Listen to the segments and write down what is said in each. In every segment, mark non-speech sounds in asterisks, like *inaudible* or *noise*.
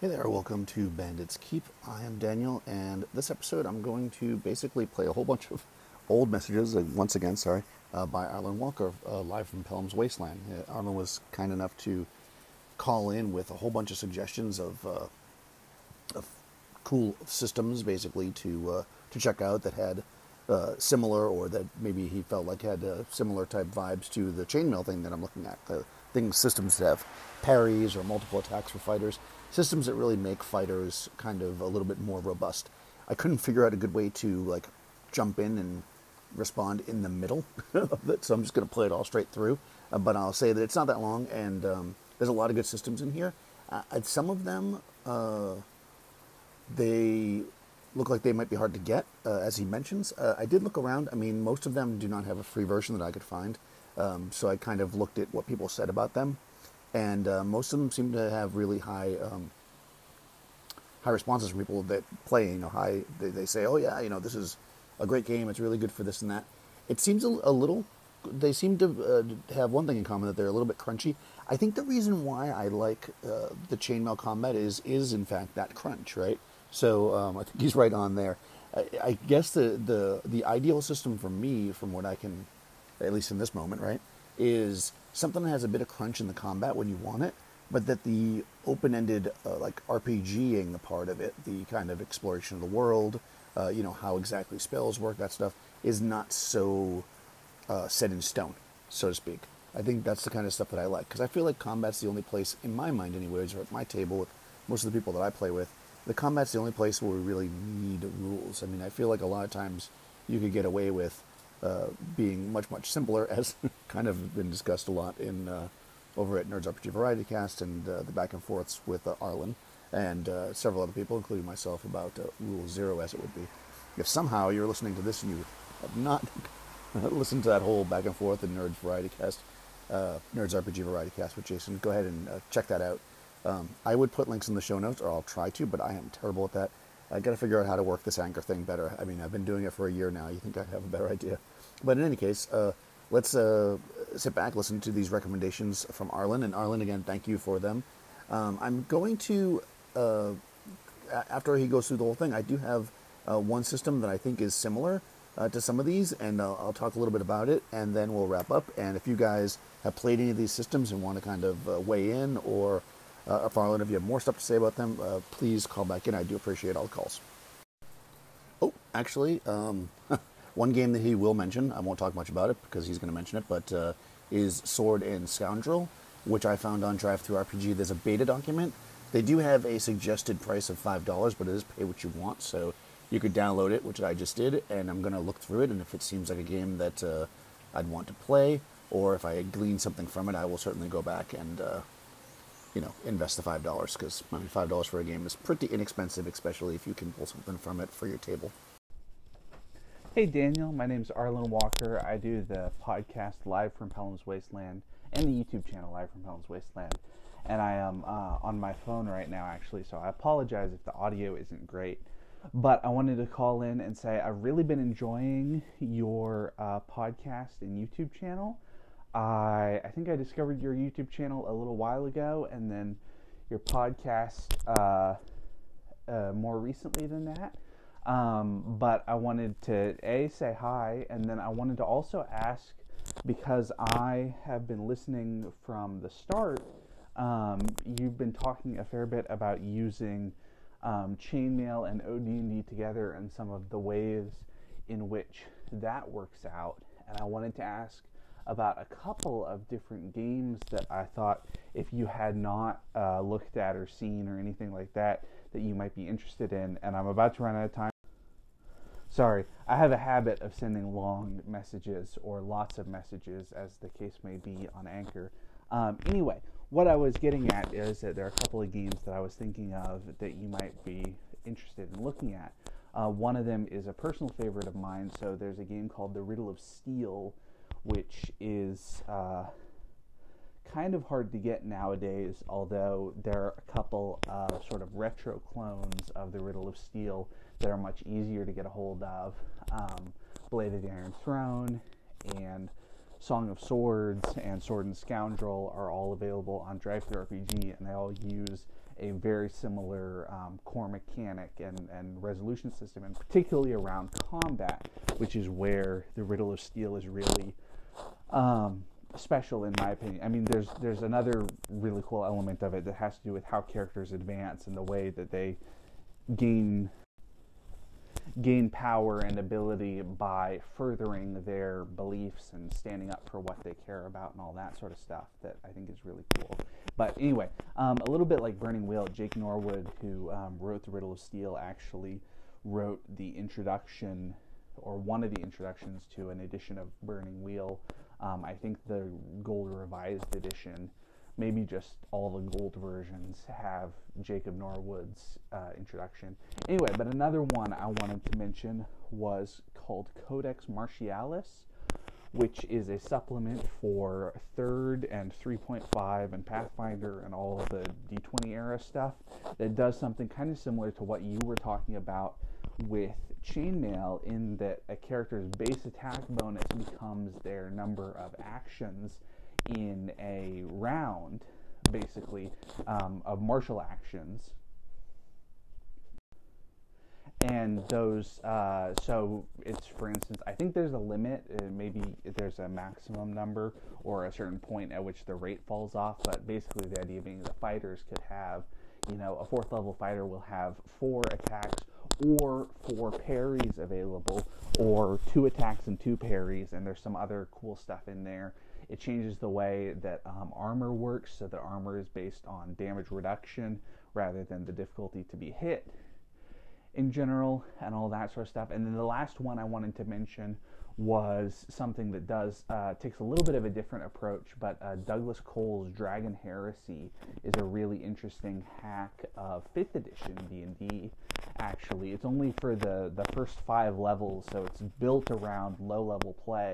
Hey there, welcome to Bandits Keep. I am Daniel, and this episode I'm going to basically play a whole bunch of *laughs* old messages, once again, sorry, uh, by Arlen Walker, uh, live from Pelham's Wasteland. Uh, Arlen was kind enough to call in with a whole bunch of suggestions of, uh, of cool systems, basically, to, uh, to check out that had uh, similar, or that maybe he felt like had similar type vibes to the chainmail thing that I'm looking at. Things, systems that have parries or multiple attacks for fighters systems that really make fighters kind of a little bit more robust. I couldn't figure out a good way to like jump in and respond in the middle *laughs* of it, so I'm just going to play it all straight through. Uh, but I'll say that it's not that long, and um, there's a lot of good systems in here. Uh, some of them, uh, they look like they might be hard to get, uh, as he mentions. Uh, I did look around. I mean, most of them do not have a free version that I could find, um, so I kind of looked at what people said about them and uh, most of them seem to have really high um, high responses from people that play. You know, high they, they, say, "Oh yeah, you know, this is a great game. It's really good for this and that." It seems a, a little. They seem to uh, have one thing in common that they're a little bit crunchy. I think the reason why I like uh, the chainmail combat is is in fact that crunch, right? So um, I think he's right on there. I, I guess the, the the ideal system for me, from what I can, at least in this moment, right, is something that has a bit of crunch in the combat when you want it, but that the open-ended uh, like RPGing the part of it, the kind of exploration of the world, uh, you know how exactly spells work, that stuff is not so uh, set in stone, so to speak. I think that's the kind of stuff that I like because I feel like combat's the only place, in my mind, anyways, or at my table with most of the people that I play with, the combat's the only place where we really need rules. I mean, I feel like a lot of times you could get away with uh, being much much simpler, *laughs* as kind of been discussed a lot in uh, over at Nerds RPG Variety Cast and uh, the back and forths with uh, Arlen and uh, several other people, including myself, about Rule Zero, as it would be. If somehow you're listening to this and you have not *laughs* listened to that whole back and forth in Nerds Variety Cast, Nerds RPG Variety Cast with Jason, go ahead and check that out. Um, I would put links in the show notes, or I'll try to, but I am terrible at that. I got to figure out how to work this anchor thing better. I mean, I've been doing it for a year now. You think I have a better idea? But in any case, uh, let's uh, sit back, listen to these recommendations from Arlen. And Arlen, again, thank you for them. Um, I'm going to, uh, after he goes through the whole thing, I do have uh, one system that I think is similar uh, to some of these, and I'll, talk a little bit about it, and then we'll wrap up. And if you guys have played any of these systems and want to kind of uh, weigh in, or if Arlen, if you have more stuff to say about them, please call back in. I do appreciate all the calls. Oh, actually, um, One game that he will mention, I won't talk much about it because he's going to mention it, but uh, is Sword and Scoundrel, which I found on DriveThruRPG. There's a beta document. They do have a suggested price of $5, but it is pay what you want, so you could download it, which I just did, and I'm going to look through it, and if it seems like a game that uh, I'd want to play, or if I glean something from it, I will certainly go back and, uh, you know, invest the $5, because I mean, $5 for a game is pretty inexpensive, especially if you can pull something from it for your table. Hey Daniel, my name is Arlen Walker. I do the podcast live from Pelham's Wasteland and the YouTube channel live from Pelham's Wasteland. And I am uh, on my phone right now, actually, so I apologize if the audio isn't great. But I wanted to call in and say I've really been enjoying your uh, podcast and YouTube channel. I, I think I discovered your YouTube channel a little while ago, and then your podcast uh, uh more recently than that. Um, but I wanted to a say hi, and then I wanted to also ask because I have been listening from the start. Um, you've been talking a fair bit about using um, chainmail and OD&D together and some of the ways in which that works out. And I wanted to ask about a couple of different games that I thought if you had not uh, looked at or seen or anything like that, that you might be interested in. And I'm about to run out of time. Sorry, I have a habit of sending long messages or lots of messages, as the case may be, on Anchor. Um, anyway, what I was getting at is that there are a couple of games that I was thinking of that you might be interested in looking at. Uh, one of them is a personal favorite of mine. So there's a game called The Riddle of Steel, which is uh, kind of hard to get nowadays, although there are a couple of sort of retro clones of The Riddle of Steel that are much easier to get a hold of. Um, Blade of the Iron Throne and Song of Swords and Sword and Scoundrel are all available on DriveThruRPG, and they all use a very similar um, core mechanic and, and resolution system, and particularly around combat, which is where the Riddle of Steel is really um, special in my opinion. I mean, there's there's another really cool element of it that has to do with how characters advance and the way that they gain gain power and ability by furthering their beliefs and standing up for what they care about and all that sort of stuff that I think is really cool. But anyway, um, a little bit like Burning Wheel, Jake Norwood, who um, wrote The Riddle of Steel, actually wrote the introduction or one of the introductions to an edition of Burning Wheel. Um, I think the Gold Revised edition maybe just all the gold versions have Jacob Norwood's uh, introduction. Anyway, but another one I wanted to mention was called Codex Martialis, which is a supplement for third and 3.5 and Pathfinder and all the D20 era stuff that does something kind of similar to what you were talking about with chainmail in that a character's base attack bonus becomes their number of actions in a round, basically, um, of martial actions. And those, uh, so it's for instance, I think there's a limit, uh, maybe there's a maximum number or a certain point at which the rate falls off, but basically the idea being the fighters could have, you know, a fourth level fighter will have four attacks or four parries available, or two attacks and two parries, and there's some other cool stuff in there it changes the way that um, armor works, so that armor is based on damage reduction rather than the difficulty to be hit in general, and all that sort of stuff. And then the last one I wanted to mention was something that does uh, takes a little bit of a different approach, but uh, Douglas Cole's Dragon Heresy is a really interesting hack of fifth edition D and D. Actually, it's only for the the first five levels, so it's built around low level play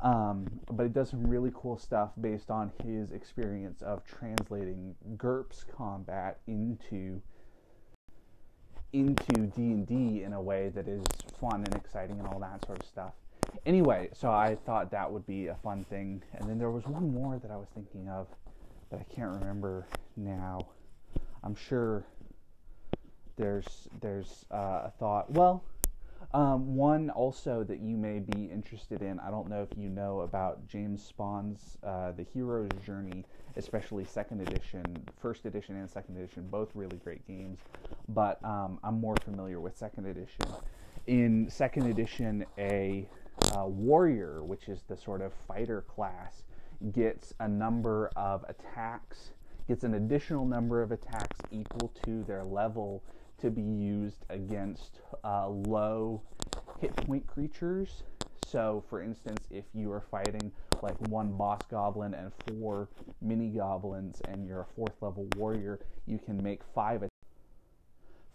um, but it does some really cool stuff based on his experience of translating GURPS combat into into D&D in a way that is fun and exciting and all that sort of stuff. Anyway, so I thought that would be a fun thing. And then there was one more that I was thinking of that I can't remember now. I'm sure there's there's uh, a thought. Well, um, one also that you may be interested in, I don't know if you know about James Spahn's uh, The Hero's Journey, especially second edition, first edition and second edition, both really great games, but um, I'm more familiar with second edition. In second edition, a uh, warrior, which is the sort of fighter class, gets a number of attacks, gets an additional number of attacks equal to their level to be used against uh, low hit point creatures. So, for instance, if you are fighting like one boss goblin and four mini goblins, and you're a fourth level warrior, you can make five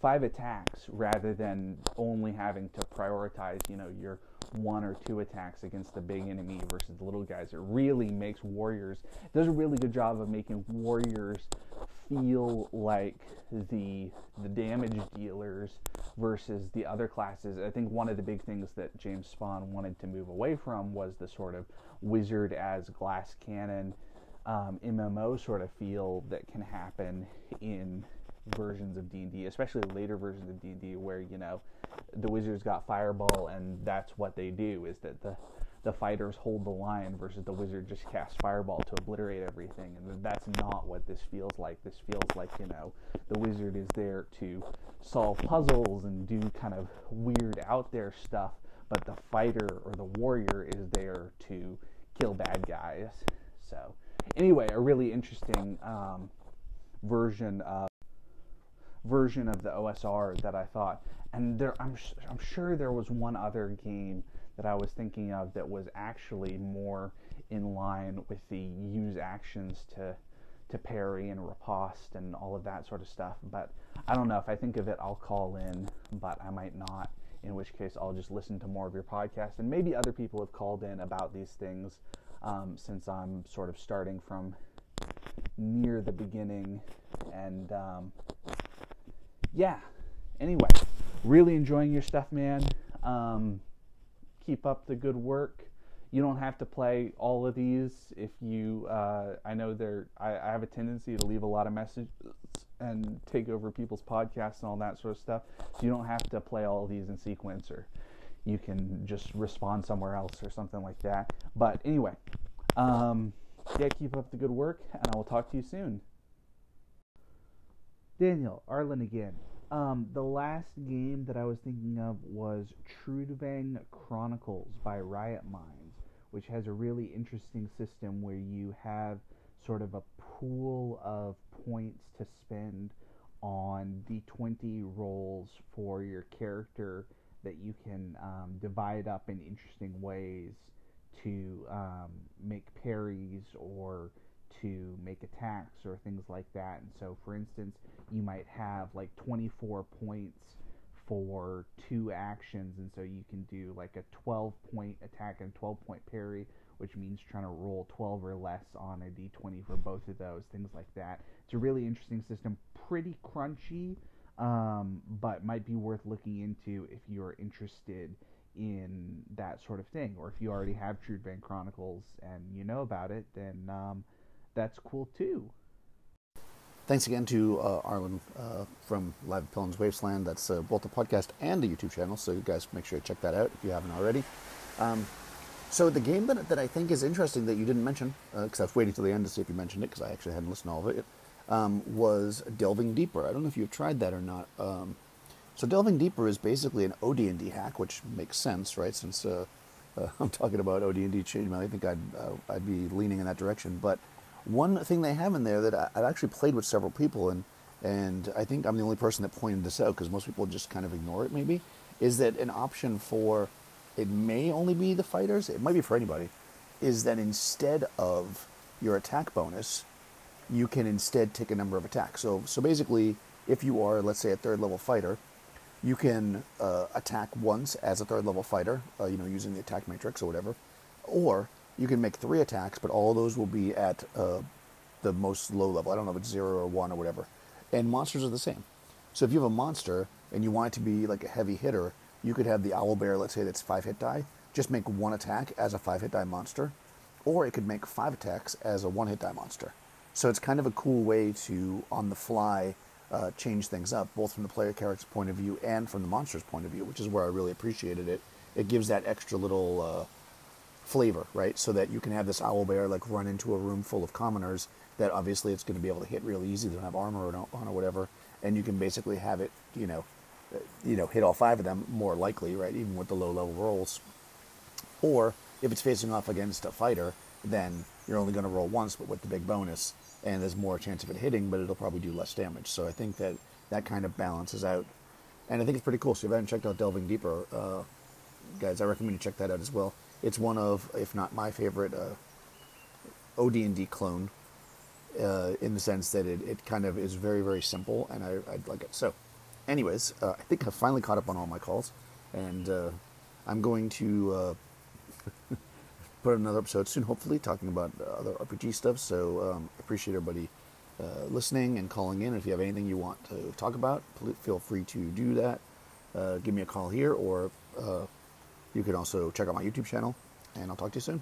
five attacks rather than only having to prioritize, you know, your one or two attacks against the big enemy versus the little guys. It really makes warriors does a really good job of making warriors feel like the the damage dealers versus the other classes. I think one of the big things that James Spahn wanted to move away from was the sort of wizard as glass cannon um, MMO sort of feel that can happen in versions of D&D, especially later versions of D&D where, you know, the wizards got fireball and that's what they do is that the the fighters hold the line versus the wizard just casts fireball to obliterate everything. And that's not what this feels like. This feels like, you know, the wizard is there to solve puzzles and do kind of weird out there stuff, but the fighter or the warrior is there to kill bad guys. So, anyway, a really interesting um, version of version of the OSR that I thought. And there, I'm I'm sure there was one other game that I was thinking of that was actually more in line with the use actions to to parry and riposte and all of that sort of stuff. But I don't know if I think of it, I'll call in, but I might not. In which case, I'll just listen to more of your podcast, and maybe other people have called in about these things um, since I'm sort of starting from near the beginning. And um, yeah, anyway, really enjoying your stuff, man. Um, keep up the good work. You don't have to play all of these if you. Uh, I know there. I, I, have a tendency to leave a lot of messages and take over people's podcasts and all that sort of stuff. So you don't have to play all of these in sequence or you can just respond somewhere else or something like that. But anyway, um, yeah, keep up the good work, and I will talk to you soon. Daniel, Arlen again. Um, the last game that I was thinking of was Trudvang Chronicles by Riot Minds, which has a really interesting system where you have sort of a pool of points to spend on the 20 rolls for your character that you can um, divide up in interesting ways to um, make parries or to make attacks or things like that. And so, for instance, you might have like 24 points for two actions, and so you can do like a 12 point attack and 12 point parry, which means trying to roll 12 or less on a d20 for both of those, things like that. It's a really interesting system, pretty crunchy, um, but might be worth looking into if you're interested in that sort of thing, or if you already have Trudvang Chronicles and you know about it, then um, that's cool too. Thanks again to uh, Arlen uh, from Live at Wasteland. That's uh, both the podcast and the YouTube channel, so you guys make sure to check that out if you haven't already. Um, so the game that, that I think is interesting that you didn't mention, because uh, I was waiting till the end to see if you mentioned it, because I actually hadn't listened to all of it, um, was Delving Deeper. I don't know if you've tried that or not. Um, so Delving Deeper is basically an OD&D hack, which makes sense, right? Since uh, uh, *laughs* I'm talking about OD&D change, I think I'd, I'd be leaning in that direction, but one thing they have in there that I, have actually played with several people, and and I think I'm the only person that pointed this out because most people just kind of ignore it. Maybe is that an option for it may only be the fighters. It might be for anybody. Is that instead of your attack bonus, you can instead take a number of attacks. So so basically, if you are let's say a third level fighter, you can uh, attack once as a third level fighter, uh, you know, using the attack matrix or whatever, or you can make three attacks, but all those will be at uh, the most low level. I don't know if it's zero or one or whatever. And monsters are the same. So if you have a monster and you want it to be like a heavy hitter, you could have the owl bear, let's say that's five hit die, just make one attack as a five hit die monster, or it could make five attacks as a one hit die monster. So it's kind of a cool way to, on the fly, uh, change things up, both from the player character's point of view and from the monster's point of view, which is where I really appreciated it. It gives that extra little uh, flavor, right? So that you can have this owl bear like run into a room full of commoners that obviously it's going to be able to hit really easy. They don't have armor on or whatever, and you can basically have it, you know, you know, hit all five of them more likely, right? Even with the low level rolls. Or if it's facing off against a fighter, then you're only going to roll once, but with the big bonus, and there's more chance of it hitting, but it'll probably do less damage. So I think that that kind of balances out, and I think it's pretty cool. So if you haven't checked out Delving Deeper, uh, guys, I recommend you check that out as well. It's one of, if not my favorite, uh, OD&D clone. Uh, in the sense that it, it kind of is very very simple and I, I like it. So, anyways, uh, I think I've finally caught up on all my calls, and uh, I'm going to uh, *laughs* put another episode soon, hopefully talking about other RPG stuff. So um, appreciate everybody uh, listening and calling in. If you have anything you want to talk about, feel free to do that. Uh, give me a call here or you can also check out my YouTube channel, and I'll talk to you soon.